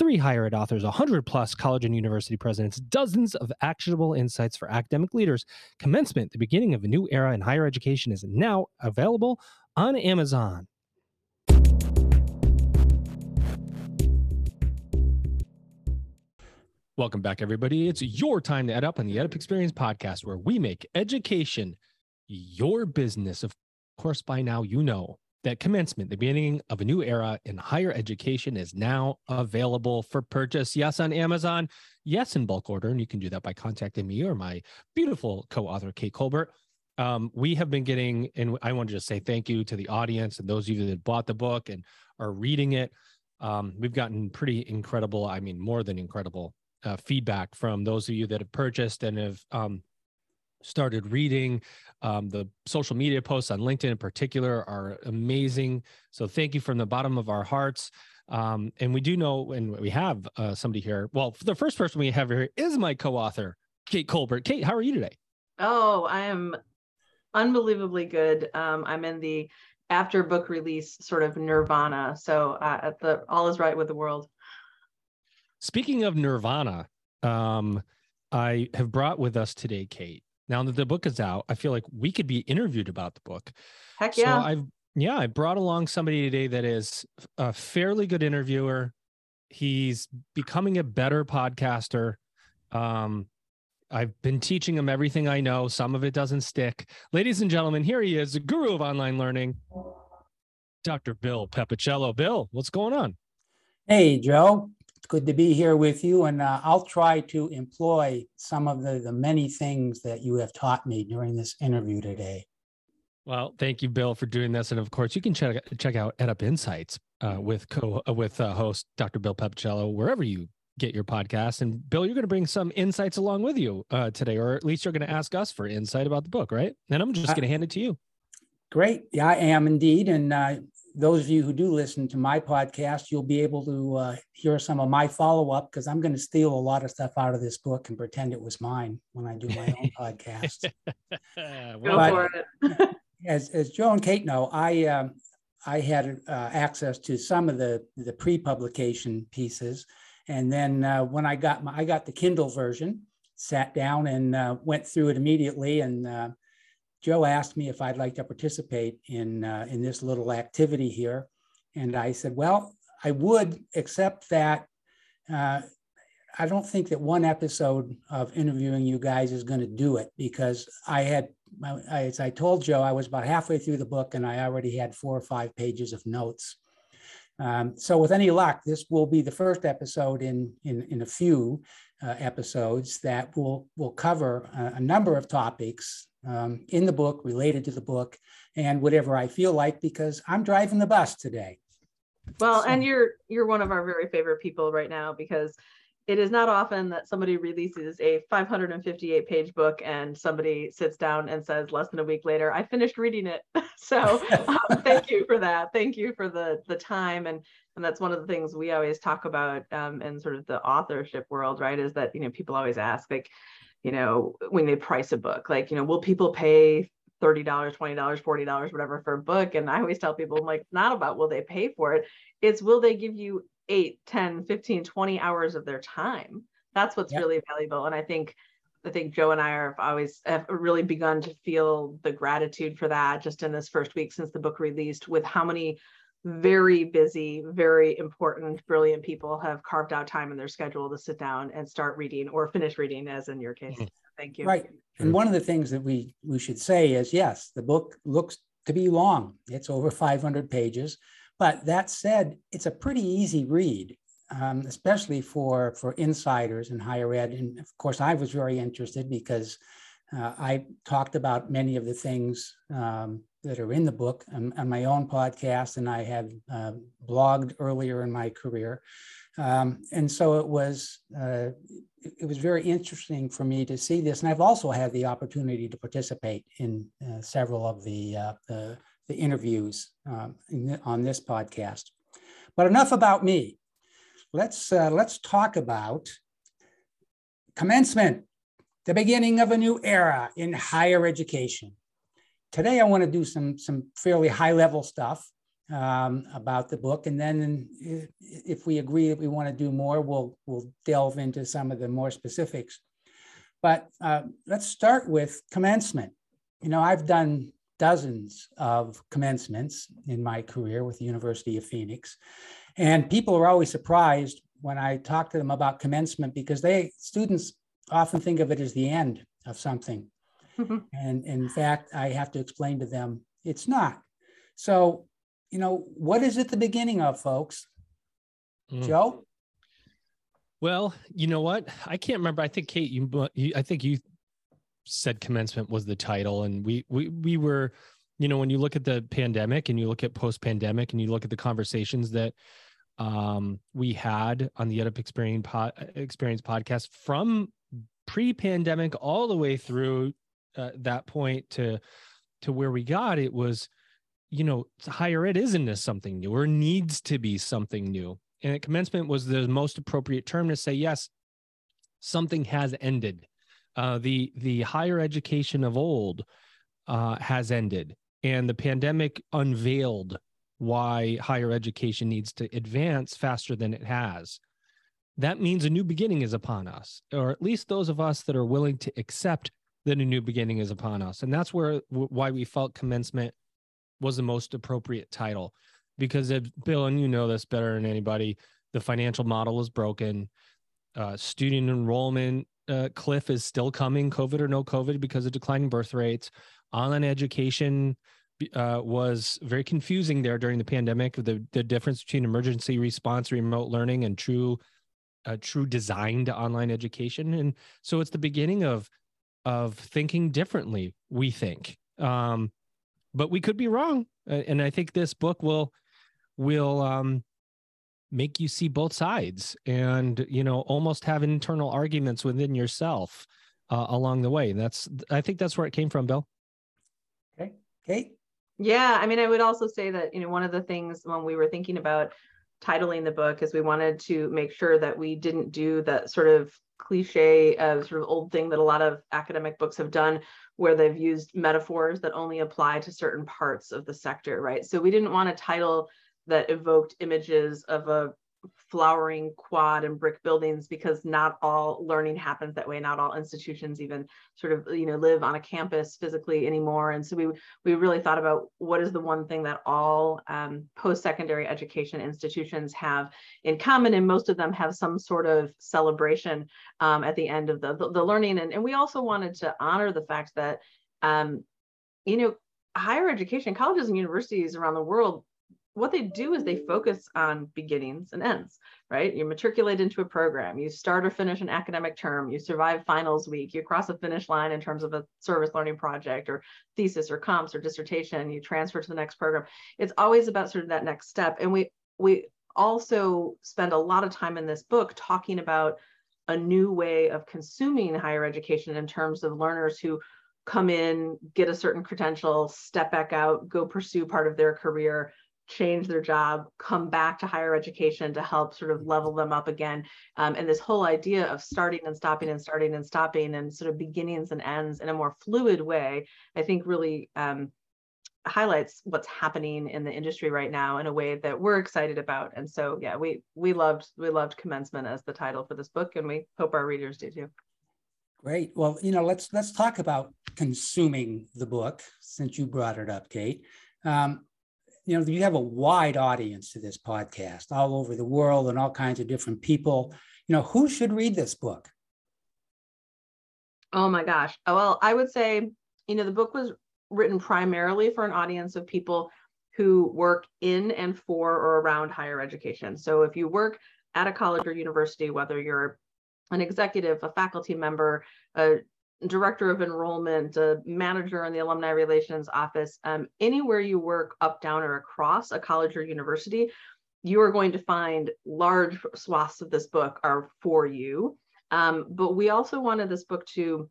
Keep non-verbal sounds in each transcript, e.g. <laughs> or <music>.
three higher ed authors, 100 plus college and university presidents, dozens of actionable insights for academic leaders. Commencement, the beginning of a new era in higher education, is now available on Amazon. Welcome back, everybody. It's your time to EdUp on the EdUp Experience podcast, where we make education your business. Of course, by now you know that commencement, the beginning of a new era in higher education, is now available for purchase. Yes, on Amazon. Yes, in bulk order. And you can do that by contacting me or my beautiful co author, Kate Colbert. Um, we have been getting, and I want to just say thank you to the audience and those of you that bought the book and are reading it. Um, we've gotten pretty incredible, I mean, more than incredible uh, feedback from those of you that have purchased and have um, started reading. Um, the social media posts on LinkedIn in particular are amazing. So thank you from the bottom of our hearts. Um, and we do know, and we have uh, somebody here. Well, the first person we have here is my co-author, Kate Colbert. Kate, how are you today? Oh, I am unbelievably good. Um, I'm in the after book release sort of nirvana. So uh, at the all is right with the world. Speaking of nirvana, um, I have brought with us today, Kate, now that the book is out, I feel like we could be interviewed about the book. Heck yeah. So I've yeah, I brought along somebody today that is a fairly good interviewer. He's becoming a better podcaster. Um, I've been teaching him everything I know. Some of it doesn't stick. Ladies and gentlemen, here he is, the guru of online learning, Dr. Bill Pepicello. Bill, what's going on? Hey, Joe good to be here with you. And uh, I'll try to employ some of the, the many things that you have taught me during this interview today. Well, thank you, Bill, for doing this. And of course, you can check check out EdUp Insights uh, with co uh, with uh, host Dr. Bill Pepicello wherever you get your podcast. And Bill, you're going to bring some insights along with you uh, today, or at least you're going to ask us for insight about the book, right? And I'm just going to hand it to you. Great. Yeah, I am indeed. And uh, those of you who do listen to my podcast, you'll be able to uh, hear some of my follow up because I'm going to steal a lot of stuff out of this book and pretend it was mine when I do my own <laughs> podcast. <laughs> Go but, for it. <laughs> as, as Joe and Kate know, I um, I had uh, access to some of the the pre publication pieces, and then uh, when I got my I got the Kindle version, sat down and uh, went through it immediately and uh, Joe asked me if I'd like to participate in, uh, in this little activity here. And I said, well, I would, except that uh, I don't think that one episode of interviewing you guys is going to do it because I had, I, as I told Joe, I was about halfway through the book and I already had four or five pages of notes. Um, so with any luck, this will be the first episode in, in, in a few uh, episodes that will, will cover a, a number of topics um, in the book, related to the book, and whatever I feel like because I'm driving the bus today. Well, so. and you're you're one of our very favorite people right now because it is not often that somebody releases a 558 page book and somebody sits down and says less than a week later i finished reading it <laughs> so <laughs> um, thank you for that thank you for the the time and and that's one of the things we always talk about um, in sort of the authorship world right is that you know people always ask like you know, when they price a book, like, you know, will people pay $30, $20, $40, whatever for a book? And I always tell people, I'm like, not about will they pay for it. It's will they give you 8, 10, 15, 20 hours of their time. That's what's yep. really valuable. And I think I think Joe and I are always have really begun to feel the gratitude for that just in this first week since the book released with how many very busy, very important, brilliant people have carved out time in their schedule to sit down and start reading or finish reading, as in your case. Mm-hmm. Thank you. Right. And one of the things that we we should say is yes, the book looks to be long. It's over 500 pages, but that said, it's a pretty easy read, um, especially for for insiders in higher ed. And of course, I was very interested because uh, I talked about many of the things um, that are in the book on, my own podcast, and I had uh, blogged earlier in my career. Um, and so it was uh, it was very interesting for me to see this, and I've also had the opportunity to participate in uh, several of the, uh, the, the interviews um, the, on this podcast. But enough about me. Let's uh, let's talk about commencement, the beginning of a new era in higher education. Today, I want to do some, some fairly high level stuff. um, about the book, and then if we agree that we want to do more, we'll we'll delve into some of the more specifics. But uh, let's start with commencement. You know, I've done dozens of commencements in my career with the University of Phoenix, and people are always surprised when I talk to them about commencement because they students often think of it as the end of something. <laughs> and in fact, I have to explain to them it's not. So, you know, what is it the beginning of, folks? Mm. Joe? Well, you know what? I can't remember. I think Kate, you, you, I think you said commencement was the title, and we we we were, you know, when you look at the pandemic and you look at post pandemic and you look at the conversations that um, we had on the EdUp Experience, pod, Experience podcast from pre-pandemic all the way through uh, that point to to where we got it was you know higher ed isn't something new or needs to be something new. And at commencement was the most appropriate term to say yes something has ended. Uh, the the higher education of old uh, has ended. And the pandemic unveiled why higher education needs to advance faster than it has. That means a new beginning is upon us, or at least those of us that are willing to accept that a new beginning is upon us. And that's where why we felt commencement was the most appropriate title. Because if, Bill, and you know this better than anybody, the financial model is broken. Uh, student enrollment uh, cliff is still coming, COVID or no COVID, because of declining birth rates. Online education uh, was very confusing there during the pandemic. The the difference between emergency response, remote learning, and true a true design to online education and so it's the beginning of of thinking differently we think. Um but we could be wrong and i think this book will will um make you see both sides and you know almost have internal arguments within yourself uh, along the way. And that's i think that's where it came from bill. Okay. Kate? Yeah i mean i would also say that you know one of the things when we were thinking about titling the book is we wanted to make sure that we didn't do that sort of cliche uh, sort of old thing that a lot of academic books have done where they've used metaphors that only apply to certain parts of the sector right? So we didn't want a title that evoked images of a flowering quad and brick buildings because not all learning happens that way. Not all institutions even sort of you know live on a campus physically anymore. And so we we really thought about what is the one thing that all um, post-secondary education institutions have in common and most of them have some sort of celebration um, at the end of the, the, the learning. And, and we also wanted to honor the fact that um, you know higher education colleges and universities around the world what they do is they focus on beginnings and ends, right? You matriculate into a program, you start or finish an academic term, you survive finals week, you cross a finish line in terms of a service learning project or thesis or comps or dissertation, you transfer to the next program. It's always about sort of that next step. And we we also spend a lot of time in this book talking about a new way of consuming higher education in terms of learners who come in, get a certain credential, step back out, go pursue part of their career, change their job, come back to higher education to help sort of level them up again. Um, and this whole idea of starting and stopping and starting and stopping and sort of beginnings and ends in a more fluid way, I think really um, highlights what's happening in the industry right now in a way that we're excited about. And so, yeah, we we loved we loved commencement as the title for this book, and we hope our readers do too. Great. Well, you know, let's let's talk about consuming the book since you brought it up, Kate. Um, you know, you have a wide audience to this podcast all over the world and all kinds of different people. You know, who should read this book? Oh my gosh. Oh, well, I would say, you know, the book was written primarily for an audience of people who work in and for or around higher education. So if you work at a college or university, whether you're an executive, a faculty member, a director of enrollment, a manager in the alumni relations office, um, anywhere you work up, down, or across a college or university, you are going to find large swaths of this book are for you. Um, but we also wanted this book to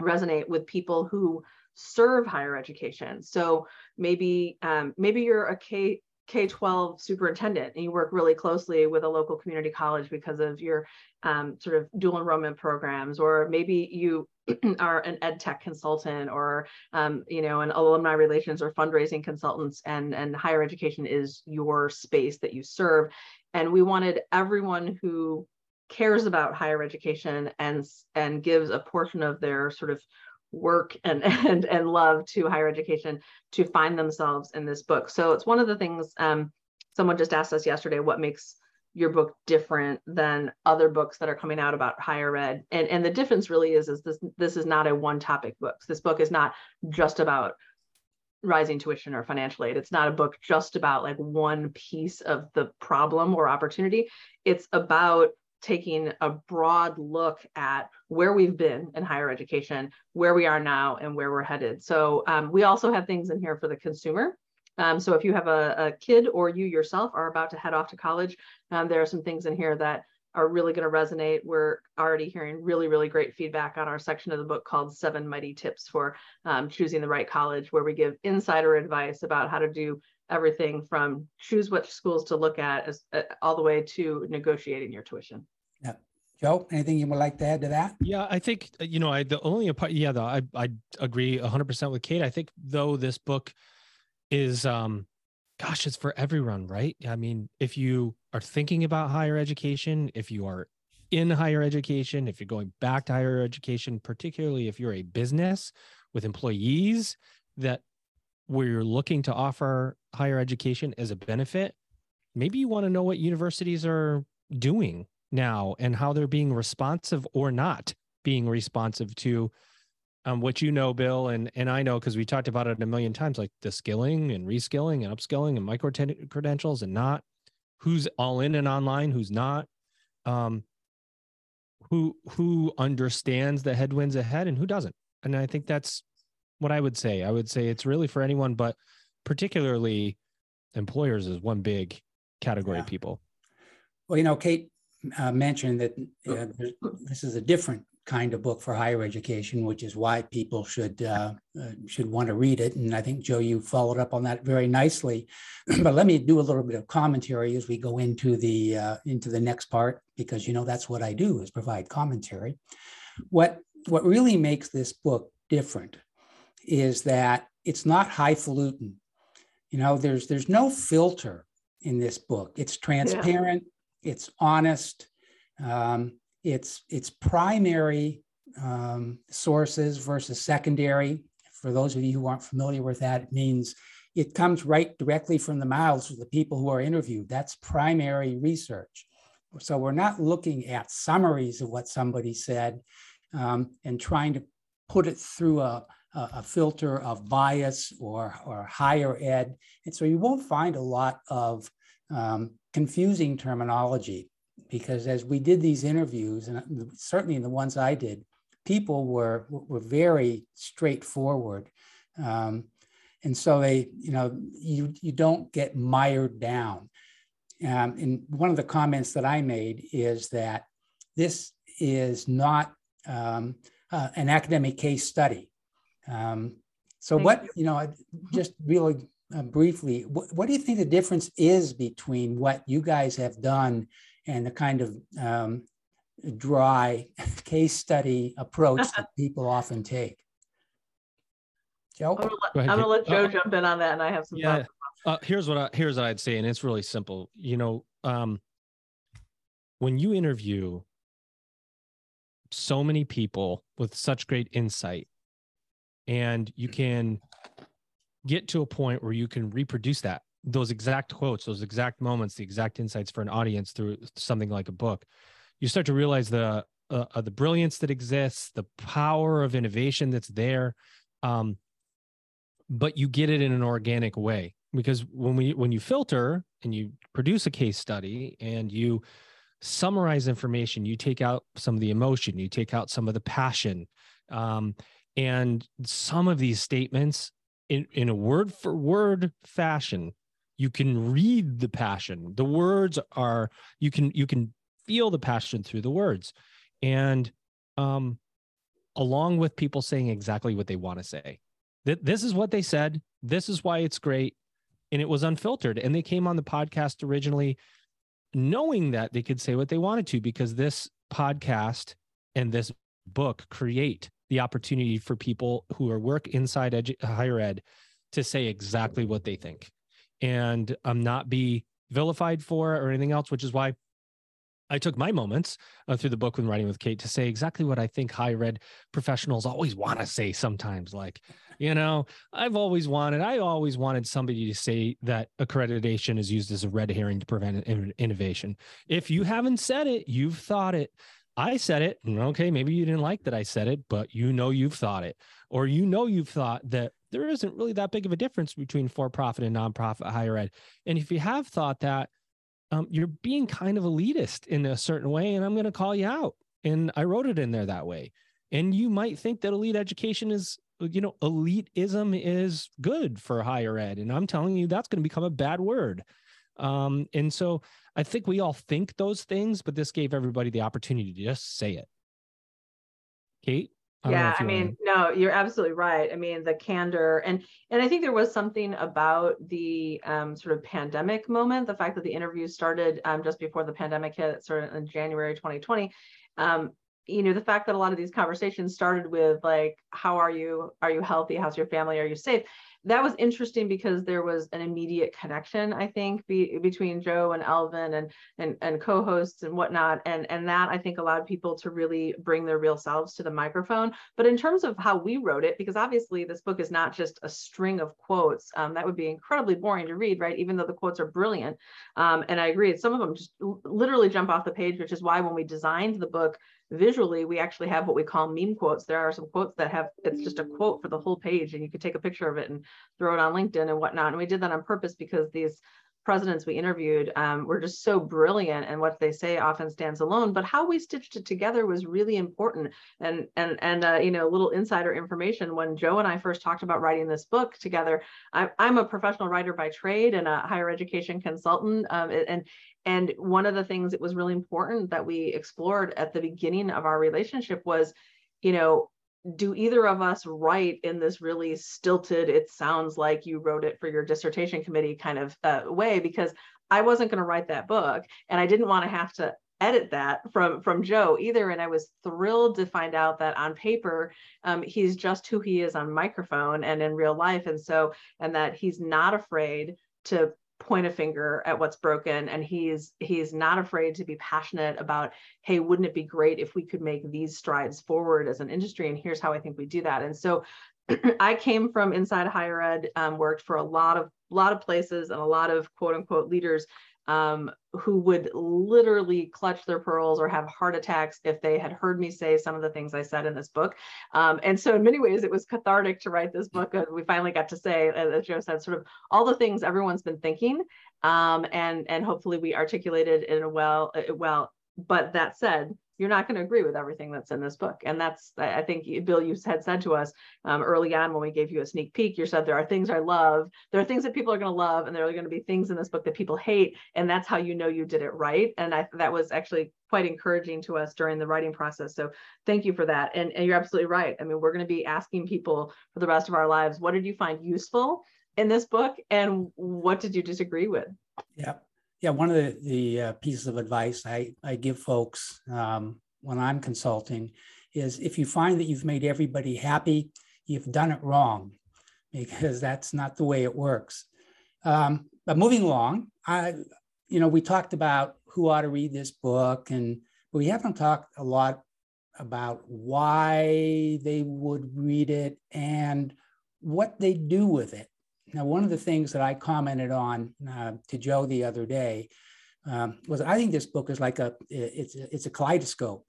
resonate with people who serve higher education. So maybe um, maybe you're a K K 12 superintendent and you work really closely with a local community college because of your um, sort of dual enrollment programs, or maybe you <clears throat> are an ed tech consultant or um, you know an alumni relations or fundraising consultants and and higher education is your space that you serve and we wanted everyone who cares about higher education and and gives a portion of their sort of work and <laughs> and and love to higher education to find themselves in this book. So it's one of the things um, someone just asked us yesterday what makes your book different than other books that are coming out about higher ed and and the difference really is is this this is not a one topic book this book is not just about rising tuition or financial aid it's not a book just about like one piece of the problem or opportunity it's about taking a broad look at where we've been in higher education, where we are now, and where we're headed. So um, we also have things in here for the consumer. Um, so if you have a, a, kid or you yourself are about to head off to college, um, there are some things in here that are really going to resonate. We're already hearing really, really great feedback on our section of the book called Seven Mighty Tips for um, Choosing the Right College, where we give insider advice about how to do everything from choose which schools to look at as, uh, all the way to negotiating your tuition. Yeah. Joe, anything you would like to add to that? Yeah, I think, uh, you know, I, the only part, yeah, the, I, I agree hundred percent with Kate. I think though this book is, um, gosh, it's for everyone, right? I mean, if you are thinking about higher education, if you are in higher education, if you're going back to higher education, particularly if you're a business with employees that where you're looking to offer higher education as a benefit, maybe you want to know what universities are doing now and how they're being responsive or not being responsive to um, what you know, Bill, and and I know because we talked about it a million times, like the skilling and reskilling and upskilling and micro credentials and not who's all in and online, who's not, um, who who understands the headwinds ahead and who doesn't. And I think that's what I would say. I would say it's really for anyone, but particularly employers is one big category yeah. of people. Well, you know, Kate uh, mentioned that uh, this is a different kind of book for higher education, which is why people should uh, uh, should want to read it. And I think Joe, you followed up on that very nicely. <clears throat> but let me do a little bit of commentary as we go into the uh, into the next part, because you know that's what I do is provide commentary. What what really makes this book different is that it's not highfalutin. You know, there's there's no filter in this book. It's transparent. Yeah. It's honest. Um, it's it's primary um, sources versus secondary. For those of you who aren't familiar with that, it means it comes right directly from the mouths of the people who are interviewed. That's primary research. So we're not looking at summaries of what somebody said um, and trying to put it through a, a, filter of bias or, or higher ed. And so you won't find a lot of um, confusing terminology because as we did these interviews, and certainly in the ones I did, people were were very straightforward, um, and so they, you know, you you don't get mired down. Um, and one of the comments that I made is that this is not um, uh, an academic case study. Um, so, Thank what you. know, just really uh, briefly, what do you think the difference is between what you guys have done and the kind of um, dry <laughs> case study approach that <laughs> people often take. Joe, I'm gonna let, Joe uh, jump in on that, and I have some. Yeah, uh, here's what I, here's what I'd say, and it's really simple. You know, um, when you interview so many people with such great insight, and you can get to a point where you can reproduce that those exact quotes, those exact moments, the exact insights for an audience through something like a book, you start to realize the uh, uh, the brilliance that exists, the power of innovation that's there, um, but you get it in an organic way. Because when we when you filter and you produce a case study and you summarize information, you take out some of the emotion, you take out some of the passion, um, and some of these statements in in a word for word fashion you can read the passion. The words are you can you can feel the passion through the words. And um along with people saying exactly what they want to say. That this is what they said. This is why it's great. And it was unfiltered. And they came on the podcast originally knowing that they could say what they wanted to because this podcast and this book create the opportunity for people who are work inside edu- higher ed to say exactly what they think and um, not be vilified for or anything else, which is why I took my moments uh, through the book when writing with Kate to say exactly what I think higher ed professionals always want to say sometimes. Like, you know, I've always wanted, I always wanted somebody to say that accreditation is used as a red herring to prevent innovation. If you haven't said it, you've thought it. I said it. Okay, maybe you didn't like that I said it, but you know you've thought it. Or you know you've thought that there isn't really that big of a difference between for profit and nonprofit higher ed. And if you have thought that, um, you're being kind of elitist in a certain way, and I'm going to call you out. And I wrote it in there that way. And you might think that elite education is, you know, elitism is good for higher ed. And I'm telling you, that's going to become a bad word. Um, and so I think we all think those things, but this gave everybody the opportunity to just say it. Kate? I yeah, I mean, no, you're absolutely right. I mean, the candor and and I think there was something about the um, sort of pandemic moment, the fact that the interview started um, just before the pandemic hit, sort of in January 2020. Um, you know, the fact that a lot of these conversations started with like, "How are you? Are you healthy? How's your family? Are you safe?" That was interesting because there was an immediate connection, I think, be, between Joe and Elvin and and and co-hosts and whatnot, and and that I think allowed people to really bring their real selves to the microphone. But in terms of how we wrote it, because obviously this book is not just a string of quotes, um, that would be incredibly boring to read, right? Even though the quotes are brilliant, um, and I agree, some of them just literally jump off the page, which is why when we designed the book visually, we actually have what we call meme quotes. There are some quotes that have, it's just a quote for the whole page and you could take a picture of it and throw it on LinkedIn and whatnot. And we did that on purpose because these presidents we interviewed um, were just so brilliant and what they say often stands alone but how we stitched it together was really important. And and and uh, you know a little insider information when joe and i first talked about writing this book together I, am a professional writer by trade and a higher education consultant um, and and one of the things that was really important that we explored at the beginning of our relationship was, you know, do either of us write in this really stilted, it sounds like you wrote it for your dissertation committee kind of uh, way? Because I wasn't going to write that book and I didn't want to have to edit that from from joe either and i was thrilled to find out that on paper um, he's just who he is on microphone and in real life and so and that he's not afraid to point a finger at what's broken and he's he's not afraid to be passionate about hey wouldn't it be great if we could make these strides forward as an industry? And here's how i think we do that. And so <clears throat> i came from inside higher ed um, worked for a lot of a lot of places and a lot of quote unquote leaders um, who would literally clutch their pearls or have heart attacks if they had heard me say some of the things I said in this book. Um, and so, in many ways, it was cathartic to write this book. We finally got to say, as Joe said, sort of all the things everyone's been thinking, um, and and hopefully we articulated in a well well. But that said, you're not going to agree with everything that's in this book. And that's, I think, Bill, you had said to us um, early on when we gave you a sneak peek, you said there are things I love, there are things that people are going to love, and there are going to be things in this book that people hate. And that's how you know you did it right. And I, that was actually quite encouraging to us during the writing process. So thank you for that. And, and you're absolutely right. I mean, we're going to be asking people for the rest of our lives, what did you find useful in this book? And what did you disagree with? Yeah. Yeah, one of the, the uh, pieces of advice I, I give folks um, when I'm consulting is if you find that you've made everybody happy, you've done it wrong <laughs> because that's not the way it works. Um, but moving along, I, you know, we talked about who ought to read this book, and we haven't talked a lot about why they would read it and what they do with it. Now, one of the things that I commented on uh, to Joe the other day um, was I think this book is like a it's it's a kaleidoscope.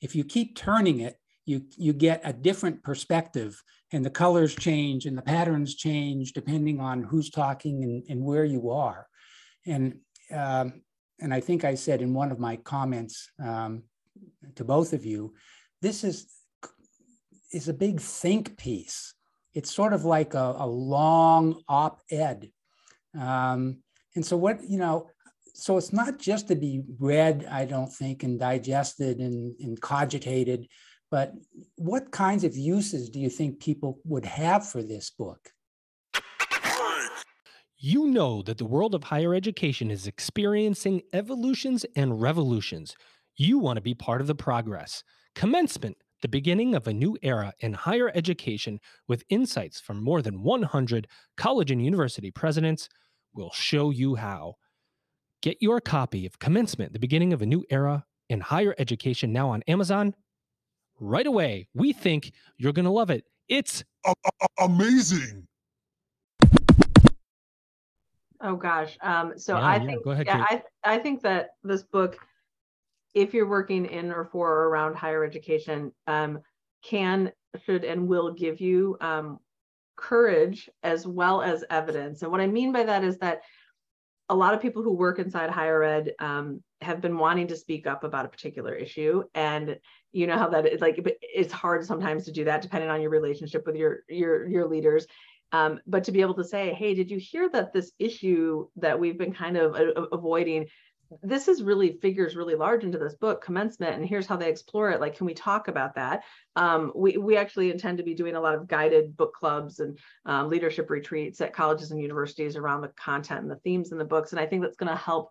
If you keep turning it, you you get a different perspective, and the colors change and the patterns change depending on who's talking and, and where you are. And um, and I think I said in one of my comments um, to both of you, this is is a big think piece it's sort of like a, a long op-ed. Um, and so what, you know, so it's not just to be read, I don't think, and digested and, and cogitated, but what kinds of uses do you think people would have for this book? You know that the world of higher education is experiencing evolutions and revolutions. You want to be part of the progress. Commencement, the beginning of a new era in higher education with insights from more than 100 college and university presidents, will show you how. Get your copy of Commencement, the beginning of a new era in higher education now on Amazon right away. We think you're going to love it. It's amazing. Oh gosh. Um, so yeah, I yeah, think ahead, yeah, I I think that this book, if you're working in or for or around higher education, um, can, should, and will give you um, courage as well as evidence. And what I mean by that is that a lot of people who work inside higher ed um, have been wanting to speak up about a particular issue and you know how that is like it's hard sometimes to do that depending on your relationship with your your your leaders um, but to be able to say hey did you hear that this issue that we've been kind of a- avoiding this is really figures really large into this book commencement and here's how they explore it. Like can we talk about that? Um, we, we actually intend to be doing a lot of guided book clubs and um, leadership retreats at colleges and universities around the content and the themes in the books. And i think that's going to help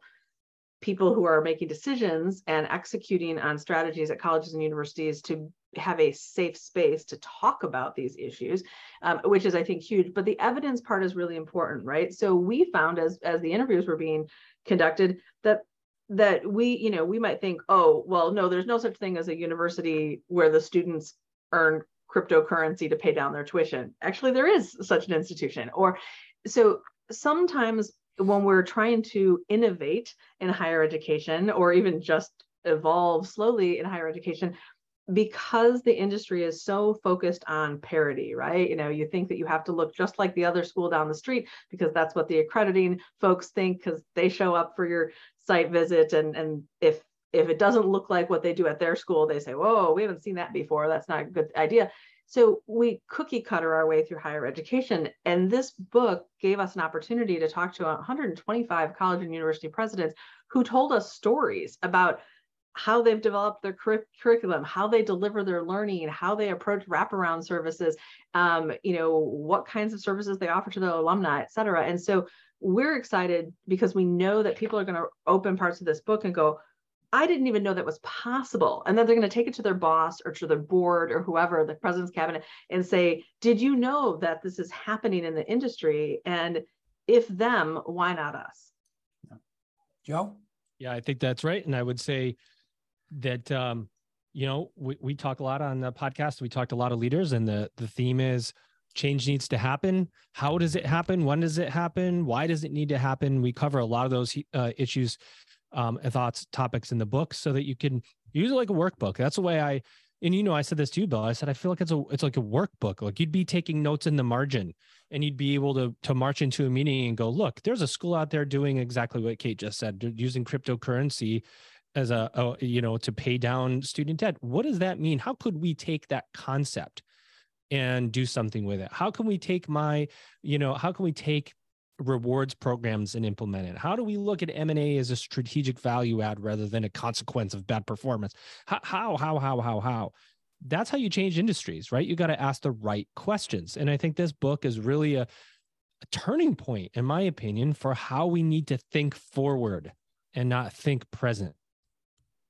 people who are making decisions and executing on strategies at colleges and universities to have a safe space to talk about these issues um, which is i think huge. But the evidence part is really important right? So we found as as the interviews were being conducted that that we you know we might think oh well no there's no such thing as a university where the students earn cryptocurrency to pay down their tuition. Actually there is such an institution. Or so sometimes when we're trying to innovate in higher education or even just evolve slowly in higher education because the industry is so focused on parity right you know you think that you have to look just like the other school down the street because that's what the accrediting folks think because they show up for your site visit and and if if it doesn't look like what they do at their school they say whoa we haven't seen that before that's not a good idea so we cookie cutter our way through higher education. And this book gave us an opportunity to talk to 125 college and university presidents who told us stories about how they've developed their cur- curriculum, how they deliver their learning, how they approach wraparound services, um, you know, what kinds of services they offer to their alumni, et cetera. And so we're excited because we know that people are going to open parts of this book and go, I didn't even know that was possible. And then they're going to take it to their boss or to their board or whoever, the president's cabinet, and say, Did you know that this is happening in the industry? And if them, why not us? Joe? Yeah, I think that's right. And I would say that, um, you know, we, we talk a lot on the podcast. We talked a lot of leaders, and the, the theme is change needs to happen. How does it happen? When does it happen? Why does it need to happen? We cover a lot of those uh, issues um, thoughts, topics in the book so that you can use it like a workbook. That's the way I, and you know, I said this to you, Bill. I said I feel like it's a it's like a workbook. Like you'd be taking notes in the margin, and you'd be able to to march into a meeting and go, look, there's a school out there doing exactly what Kate just said, using cryptocurrency as a, a you know to pay down student debt. What does that mean? How could we take that concept and do something with it? How can we take my, you know, how can we take rewards programs and implement it? How do we look at M&A as a strategic value add rather than a consequence of bad performance? How, how, how, how, how, how? That's how you change industries, right? You got to ask the right questions. And I think this book is really a, a turning point, in my opinion, for how we need to think forward and not think present.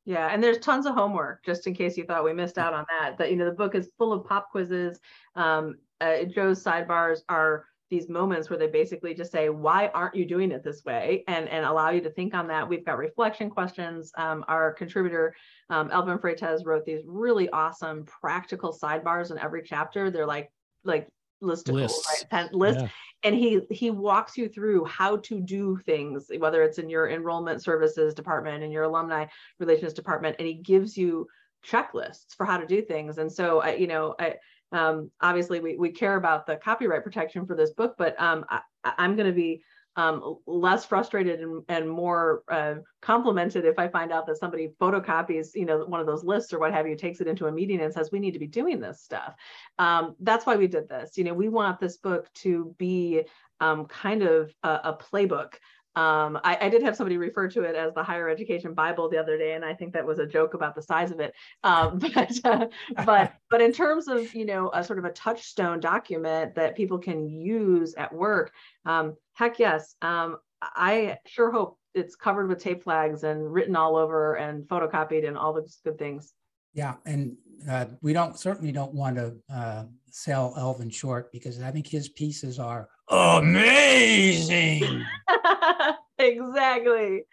Yeah, and there's tons of homework, just in case you thought we missed out on that. That you know, the book is full of pop quizzes. Um, uh, Joe's sidebars are these moments where they basically just say why aren't you doing it this way and and allow you to think on that we've got reflection questions um, our contributor um, elvin freytes wrote these really awesome practical sidebars in every chapter they're like like listicle lists. right list yeah. and he he walks you through how to do things whether it's in your enrollment services department in your alumni relations department and he gives you checklists for how to do things and so I, you know I, um, obviously we, we care about the copyright protection for this book, but um, I, am going to be um, less frustrated and, and more uh, complimented if I find out that somebody photocopies, you know, one of those lists or what have you, takes it into a meeting and says, we need to be doing this stuff. Um, that's why we did this. You know, we want this book to be um, kind of a, a playbook Um, I, I, did have somebody refer to it as the higher education Bible the other day, and I think that was a joke about the size of it. Um, <laughs> but uh, but <laughs> but in terms of you know a sort of a touchstone document that people can use at work, um, heck yes. Um, I sure hope it's covered with tape flags and written all over and photocopied and all those good things. Yeah, and uh, we don't certainly don't want to uh, sell Elvin short because I think his pieces are amazing. <laughs> exactly.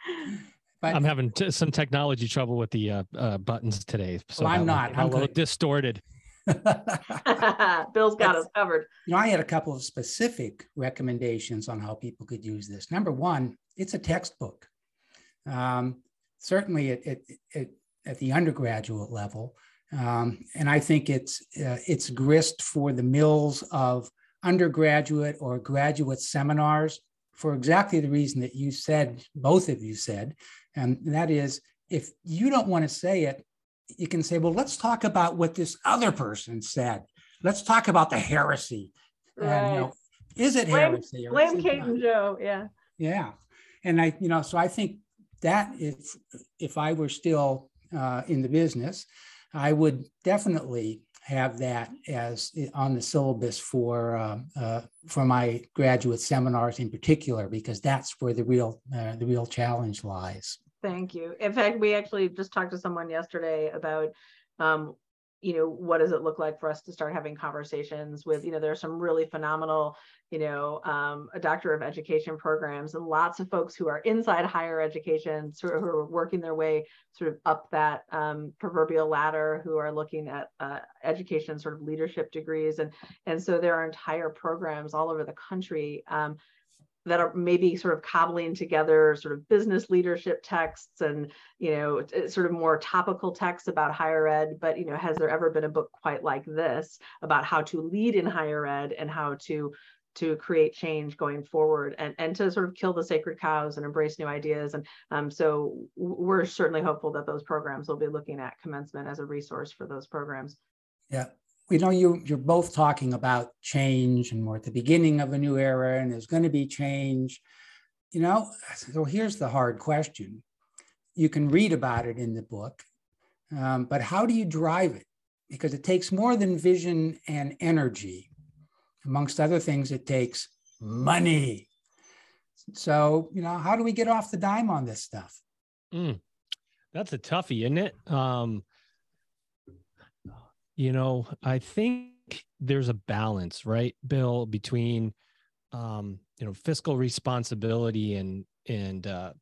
But, I'm having t- some technology trouble with the uh, uh, buttons today. So well, I'm not. I'm a little distorted. <laughs> <laughs> Bill's got us covered. You know, I had a couple of specific recommendations on how people could use this. Number one, it's a textbook. Um, certainly, it, it, it, at the undergraduate level, um, and I think it's uh, it's grist for the mills of undergraduate or graduate seminars for exactly the reason that you said, both of you said, and that is if you don't want to say it, you can say, well, let's talk about what this other person said. Let's talk about the heresy. Right. And, you know, is it blame, heresy? blame Kate and Joe. Yeah. Yeah. And I, you know, so I think that if if I were still uh, in the business, I would definitely have that as on the syllabus for uh, uh, for my graduate seminars in particular because that's where the real uh, the real challenge lies. Thank you. In fact, we actually just talked to someone yesterday about um, you know what does it look like for us to start having conversations with you know there are some really phenomenal you know um, a doctor of education programs and lots of folks who are inside higher education sort of who are working their way sort of up that um, proverbial ladder who are looking at uh, education sort of leadership degrees. And and so there are entire programs all over the country um, that are maybe sort of cobbling together sort of business leadership texts and you know sort of more topical texts about higher ed but you know has there ever been a book quite like this about how to lead in higher ed and how to to create change going forward and, and to sort of kill the sacred cows and embrace new ideas? And um, so we're certainly hopeful that those programs will be looking at commencement as a resource for those programs. Yeah we know you you're both talking about change and we're at the beginning of a new era and there's going to be change. You know so here's the hard question. You can read about it in the book um, but how do you drive it? Because it takes more than vision and energy. Amongst other things it takes money. So you know how do we get off the dime on this stuff? Mm, that's a toughie isn't it? Um, you know, I think there's a balance, right, Bill, between um, you know, fiscal responsibility and and uh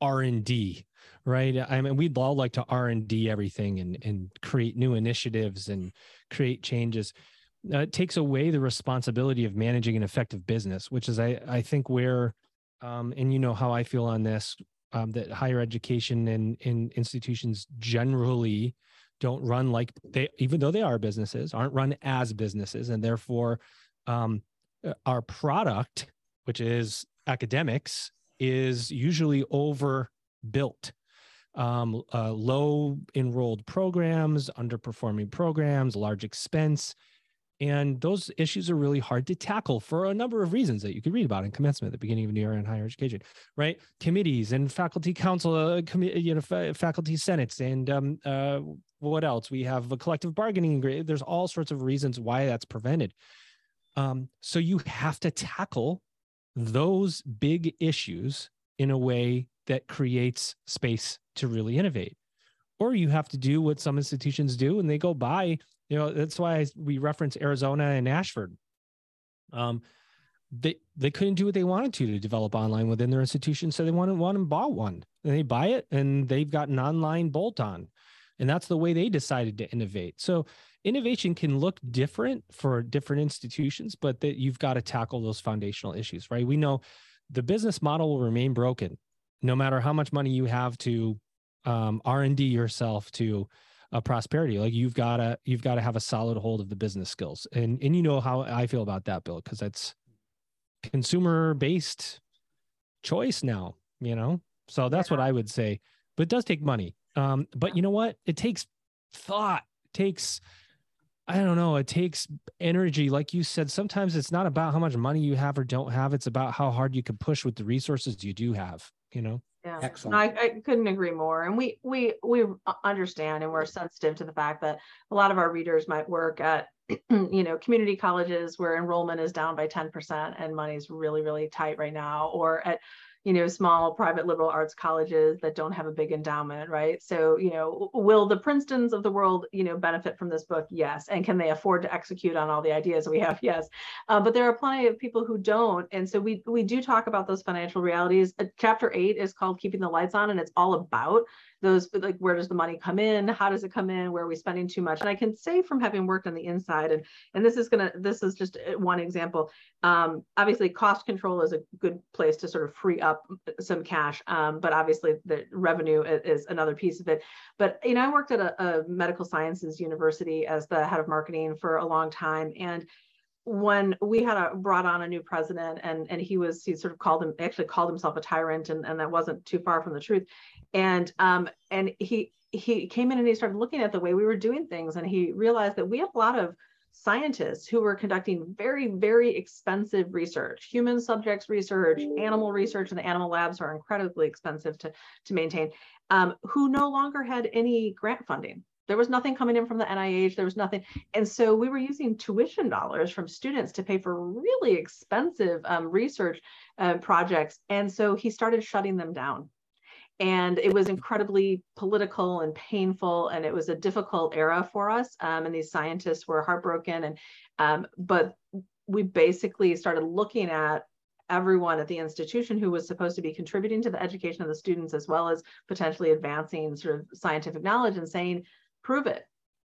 R and D, right? I mean, we'd all like to R and D everything and and create new initiatives and create changes. Uh, it takes away the responsibility of managing an effective business, which is I I think where, um, and you know how I feel on this, um, that higher education and in institutions generally don't run like they even though they are businesses aren't run as businesses. And therefore um, uh, our product which is academics is usually overbuilt. Um, uh, low enrolled programs underperforming programs large expense and those issues are really hard to tackle for a number of reasons that you could read about in commencement the beginning of new era in higher education, right? Committees and faculty council, uh, you know, fa- faculty senates, and um, uh, what else? We have a collective bargaining. There's all sorts of reasons why that's prevented. Um, so you have to tackle those big issues in a way that creates space to really innovate. Or you have to do what some institutions do and they go buy you know, that's why we reference Arizona and Ashford. Um, they they couldn't do what they wanted to to develop online within their institution, so they wanted one and bought one. And they buy it, and they've got an online bolt on, and that's the way they decided to innovate. So innovation can look different for different institutions, but that you've got to tackle those foundational issues, right? We know the business model will remain broken, no matter how much money you have to um, R and D yourself to uh, prosperity. Like you've got to you've got to have a solid hold of the business skills, and and you know how I feel about that, Bill, because that's consumer based choice now. You know, so that's yeah. what I would say. But it does take money. Um, but you know what? It takes thought. It takes I don't know, it takes energy. Like you said, sometimes it's not about how much money you have or don't have. It's about how hard you can push with the resources you do have, you know? Yeah. Excellent. No, I, I couldn't agree more. And we we we understand and we're sensitive to the fact that a lot of our readers might work at <clears throat> you know community colleges where enrollment is down by 10% and money's really really tight right now or at you know small private liberal arts colleges that don't have a big endowment right? So you know will the princetons of the world you know benefit from this book? Yes. And can they afford to execute on all the ideas we have? Yes. Uh, but there are plenty of people who don't. And so we we do talk about those financial realities. Uh, chapter eight is called keeping the lights on and it's all about those like where does the money come in? How does it come in? Where are we spending too much? And i can say from having worked on the inside and and this is gonna this is just uh, one example um, obviously cost control is a good place to sort of free up some cash um, but obviously the revenue is, is, another piece of it. But you know i worked at a, a medical sciences university as the head of marketing for a long time and when we had a, brought on a new president and and he was he sort of called him actually called himself a tyrant and, and that wasn't too far from the truth. And um and he he came in and he started looking at the way we were doing things and he realized that we have a lot of scientists who were conducting very very expensive research human subjects research animal research and the animal labs are incredibly expensive to to maintain um, who no longer had any grant funding there was nothing coming in from the nih there was nothing. And so we were using tuition dollars from students to pay for really expensive um, research uh, projects. And so he started shutting them down. And it was incredibly political and painful and it was a difficult era for us um, and these scientists were heartbroken. And um, but we basically started looking at everyone at the institution who was supposed to be contributing to the education of the students as well as potentially advancing sort of scientific knowledge and saying prove it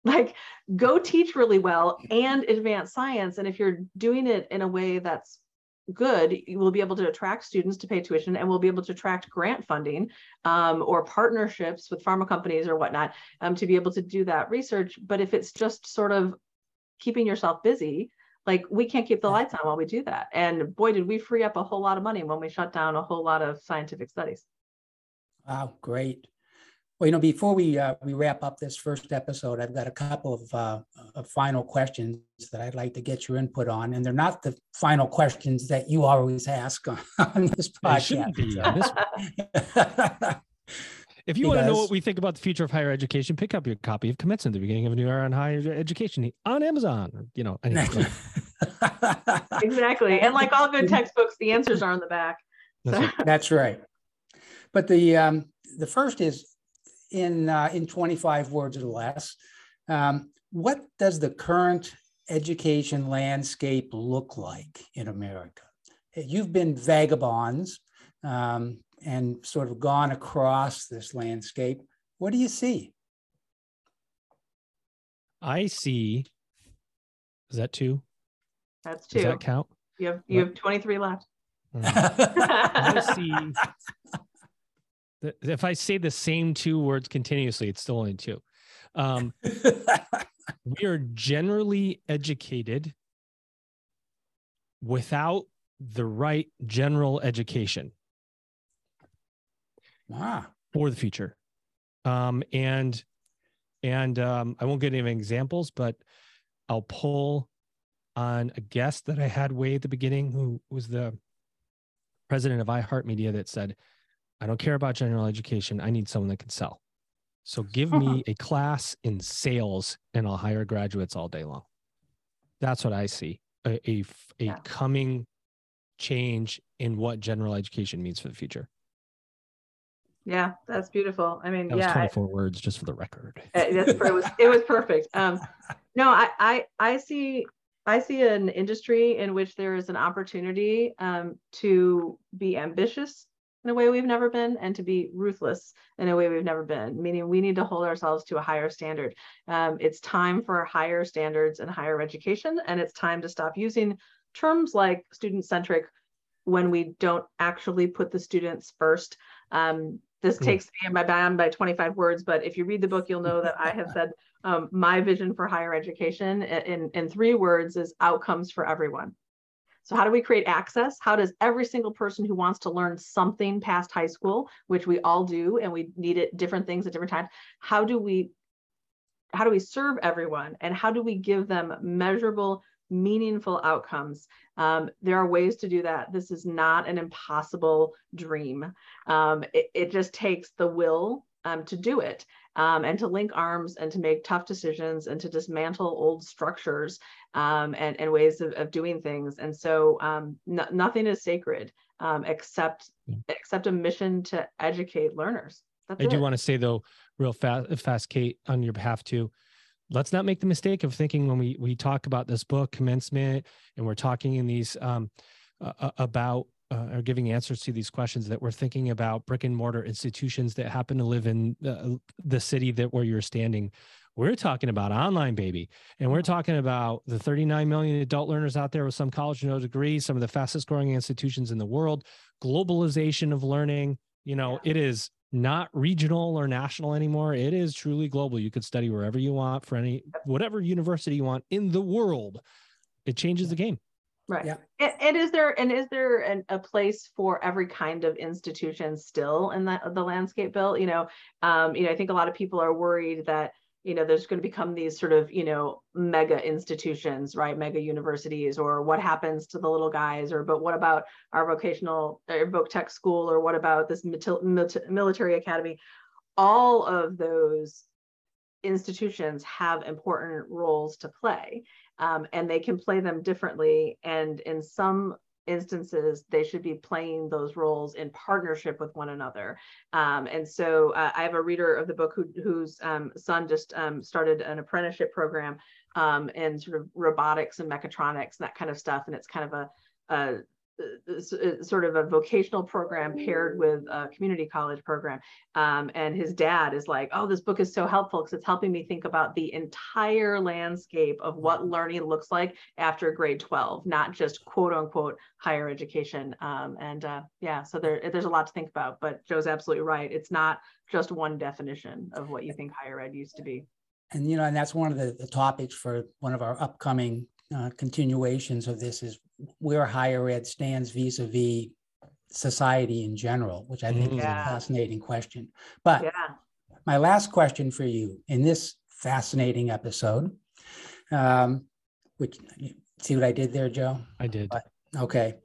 like go teach really well and advance science and if you're doing it in a way that's good, you will be able to attract students to pay tuition and we'll be able to attract grant funding um, or partnerships with pharma companies or whatnot um, to be able to do that research. But if it's just sort of keeping yourself busy, like we can't keep the lights on while we do that. And boy, did we free up a whole lot of money when we shut down a whole lot of scientific studies. Wow, great. Well, you know, before we uh, we wrap up this first episode, I've got a couple of, uh, of final questions that I'd like to get your input on, and they're not the final questions that you always ask <laughs> on, on this podcast. Be, this... <laughs> if you because... want to know what we think about the future of higher education, pick up your copy of Commencement, the beginning of a new era on higher education on Amazon. You know, anyway. <laughs> exactly, and like all good textbooks, the answers are on the back. That's, right. That's right. But the um, the first is in, uh, in 25 words or less. Um, what does the current education landscape look like in America? You've been vagabonds um, and sort of gone across this landscape. What do you see? I see. Is that two? That's two. Does that count? You have you have 23 left. <laughs> I see if I say the same two words continuously, it's still only two. Um, <laughs> we are generally educated without the right general education. Ah. For the future. Um, and and um, I won't get any examples, but I'll pull on a guest that I had way at the beginning, who was the president of iHeartMedia, that said, I don't care about general education. I need someone that can sell. So give me a class in sales and I'll hire graduates all day long. That's what I see a, a, a yeah. coming change in what general education means for the future. Yeah, that's beautiful. I mean, that yeah, 24 I, words just for the record. Uh, that's, it was it was perfect. Um, <laughs> no, I, I I see I see an industry in which there is an opportunity um, to be ambitious in a way we've never been and to be ruthless in a way we've never been meaning we need to hold ourselves to a higher standard. Um, it's time for higher standards and higher education and it's time to stop using terms like student centric when we don't actually put the students first. Um, this mm. takes me and my band by 25 words but if you read the book you'll know that i have said um, my vision for higher education in, in three words is outcomes for everyone so how do we create access? How does every single person who wants to learn something past high school, which we all do, and we need it different things at different times, how do we how do we serve everyone? And how do we give them measurable meaningful outcomes? Um, there are ways to do that. This is not an impossible dream. Um, it, it, just takes the will um, to do it um, and to link arms and to make tough decisions and to dismantle old structures um, and, and ways of, of doing things. And so um, nothing is sacred except except a mission to educate learners. That's I do want to say though, real fast, fast, Kate, on your behalf too. Let's not make the mistake of thinking when we we talk about this book commencement and we're talking in these um, uh, about uh, or giving answers to these questions that we're thinking about brick and mortar institutions that happen to live in the, the city that where you're standing we're talking about online baby and we're talking about the 39 million adult learners out there with some college no degree some of the fastest growing institutions in the world globalization of learning you know yeah. it is not regional or national anymore. It is truly global. You could study wherever you want for any whatever university you want in the world. It changes the game. Right. Yeah. And, and is there and is there an, a place for every kind of institution still in the the landscape bill? You know, um, you know, I think a lot of people are worried that you know there's going to become these sort of you know mega institutions right mega universities or what happens to the little guys or but what about our vocational or voc tech school or what about this military academy all of those institutions have important roles to play um, and they can play them differently. And in some instances they should be playing those roles in partnership with one another. Um, and so uh, i have a reader of the book who, whose um, son just um, started an apprenticeship program um, in sort of robotics and mechatronics and that kind of stuff. And it's kind of a, a sort of a vocational program paired with a community college program. Um, and his dad is like, oh, this book is so helpful because it's helping me think about the entire landscape of what mm-hmm. learning looks like after grade 12, not just quote unquote higher education. Um, and uh, yeah, so there, there's a lot to think about, but Joe's absolutely right. It's not just one definition of what you think higher ed used to be. And, you know, and that's one of the, the topics for one of our upcoming uh, continuations of this is where higher ed stands vis-a-vis society in general, which I think yeah. is a fascinating question. But yeah. my last question for you in this fascinating episode, um, which see what I did there, Joe? I did. But, okay,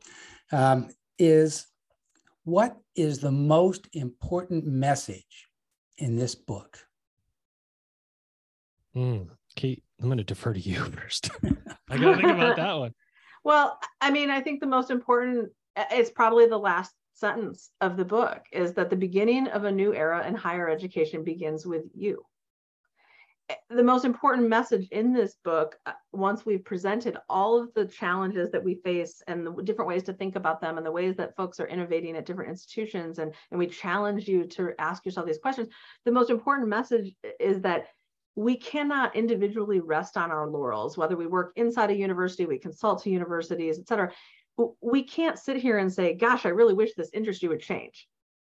um, is what is the most important message in this book? Mm, Kate, I'm going to defer to you <laughs> first. <laughs> I got to think about that one. Well, I mean, I think the most important uh, is probably the last sentence of the book is that the beginning of a new era in higher education begins with you. Uh, the most important message in this book, uh, once we've presented all of the challenges that we face and the different ways to think about them and the ways that folks are innovating at different institutions, and, and we challenge you to ask yourself these questions, the most important message uh, is that we cannot individually rest on our laurels, whether we work inside a university, we consult to universities, et cetera. We can't sit here and say, gosh, I really wish this industry would change.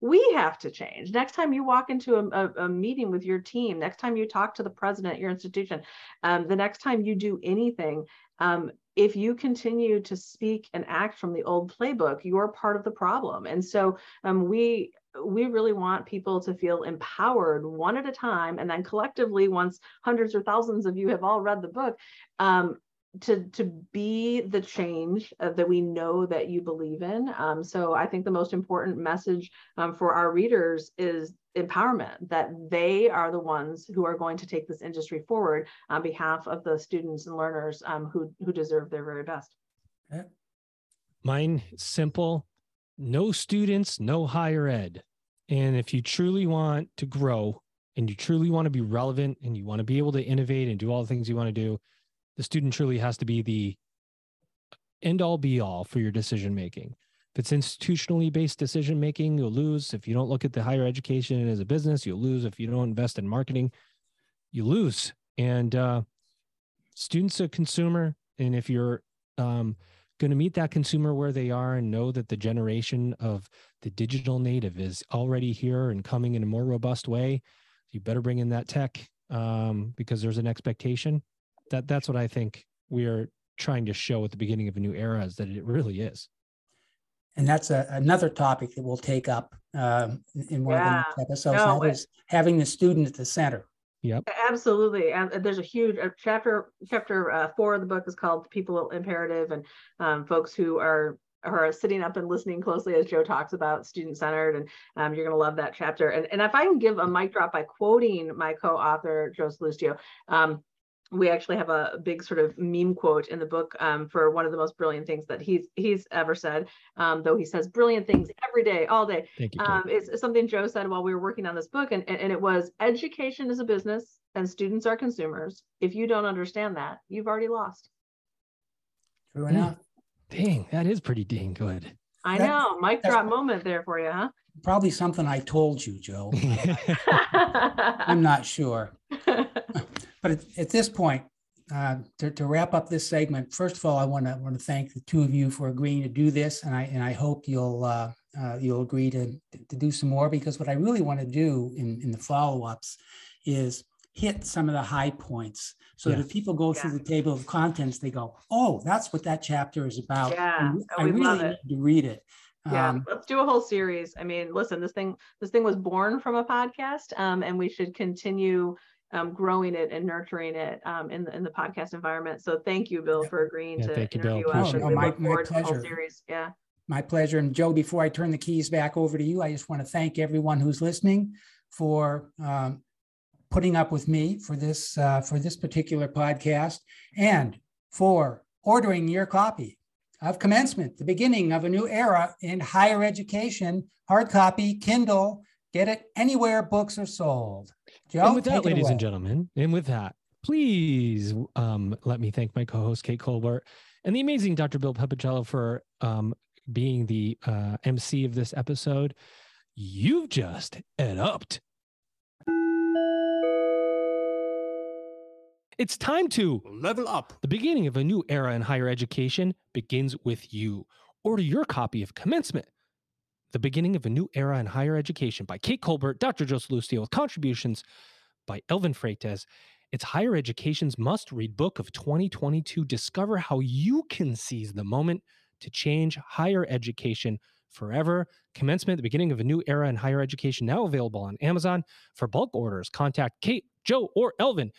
We have to change. Next time you walk into a, a, a meeting with your team, next time you talk to the president at your institution, um, the next time you do anything, um, if you continue to speak and act from the old playbook, you're part of the problem. And so um, we we really want people to feel empowered one at a time and then collectively once hundreds or thousands of you have all read the book um, to to be the change uh, that we know that you believe in. Um, so i think the most important message um, for our readers is empowerment that they are the ones who are going to take this industry forward on behalf of the students and learners um, who who deserve their very best. Mine simple. No students no higher ed and if you truly want to grow and you truly want to be relevant and you want to be able to innovate and do all the things you want to do, the student truly has to be the end all be all for your decision making. If it's institutionally based decision making, you'll lose. If you don't look at the higher education as a business, you'll lose. If you don't invest in marketing, you lose. And uh, students a consumer, and if you're um, going to meet that consumer where they are and know that the generation of the digital native is already here and coming in a more robust way you better bring in that tech um, because there's an expectation. That that's what i think we are trying to show at the beginning of a new era is that it really is. And that's a, another topic that we'll take up um, in one yeah. of the next episodes. No, that is having the student at the center Yep. Absolutely. And there's a huge uh, chapter. Chapter uh, four of the book is called "People Imperative," and um, folks who are are sitting up and listening closely as Joe talks about student centered, and um, you're going to love that chapter. And and if I can give a mic drop by quoting my co-author Joe Sallustio, um, we actually have a big sort of meme quote in the book um, for one of the most brilliant things that he's he's ever said. Um, though he says brilliant things every day, all day. Thank you. Um, it's something Joe said while we were working on this book, and, and it was education is a business and students are consumers. If you don't understand that, you've already lost. True enough. Dang, that is pretty dang good. I That- know, mic that's- drop moment there for you, huh? Probably something I told you, Joe. <laughs> I'm not sure. <laughs> But at, at this point, uh, to, to wrap up this segment, first of all, I want to want to thank the two of you for agreeing to do this, and I and I hope you'll uh, uh, you'll agree to to do some more because what I really want to do in in the follow ups is hit some of the high points so that if people go through the table of contents, they go, "Oh, that's what that chapter is about." Yeah. Oh, I really need to read it. yeah, Um, let's do a whole series. I mean, listen, this thing this thing was born from a podcast, um, and we should continue um, growing it and nurturing it um, in the in the podcast environment. So thank you, Bill, for agreeing Yeah, to thank you, Bill. interview us. Appreciate and it. we Oh, my- my forward to the whole pleasure. series. Yeah. My pleasure. And Joe, before I turn the keys back over to you, I just want to thank everyone who's listening for um, putting up with me for this uh, for this particular podcast and for ordering your copy of Commencement, the beginning of a new era in higher education, hard copy, Kindle. Get it anywhere books are sold. Joe, and with that, take it ladies and gentlemen, and with that, please um, let me thank my co-host Kate Colbert and the amazing Dr. Bill Pepicello for um, being the uh, MC of this episode. You've just ed upped. It's time to Level up. the beginning of a new era in higher education begins with you. Order your copy of Commencement, The Beginning of a New Era in Higher Education by Kate Colbert, Dr. Joseph Sallustio, with contributions by Elvin Freytes. It's higher education's must read book of 2022. Discover how you can seize the moment to change higher education forever. Commencement, the beginning of a new era in higher education, now available on Amazon. For bulk orders, contact Kate, Joe, or Elvin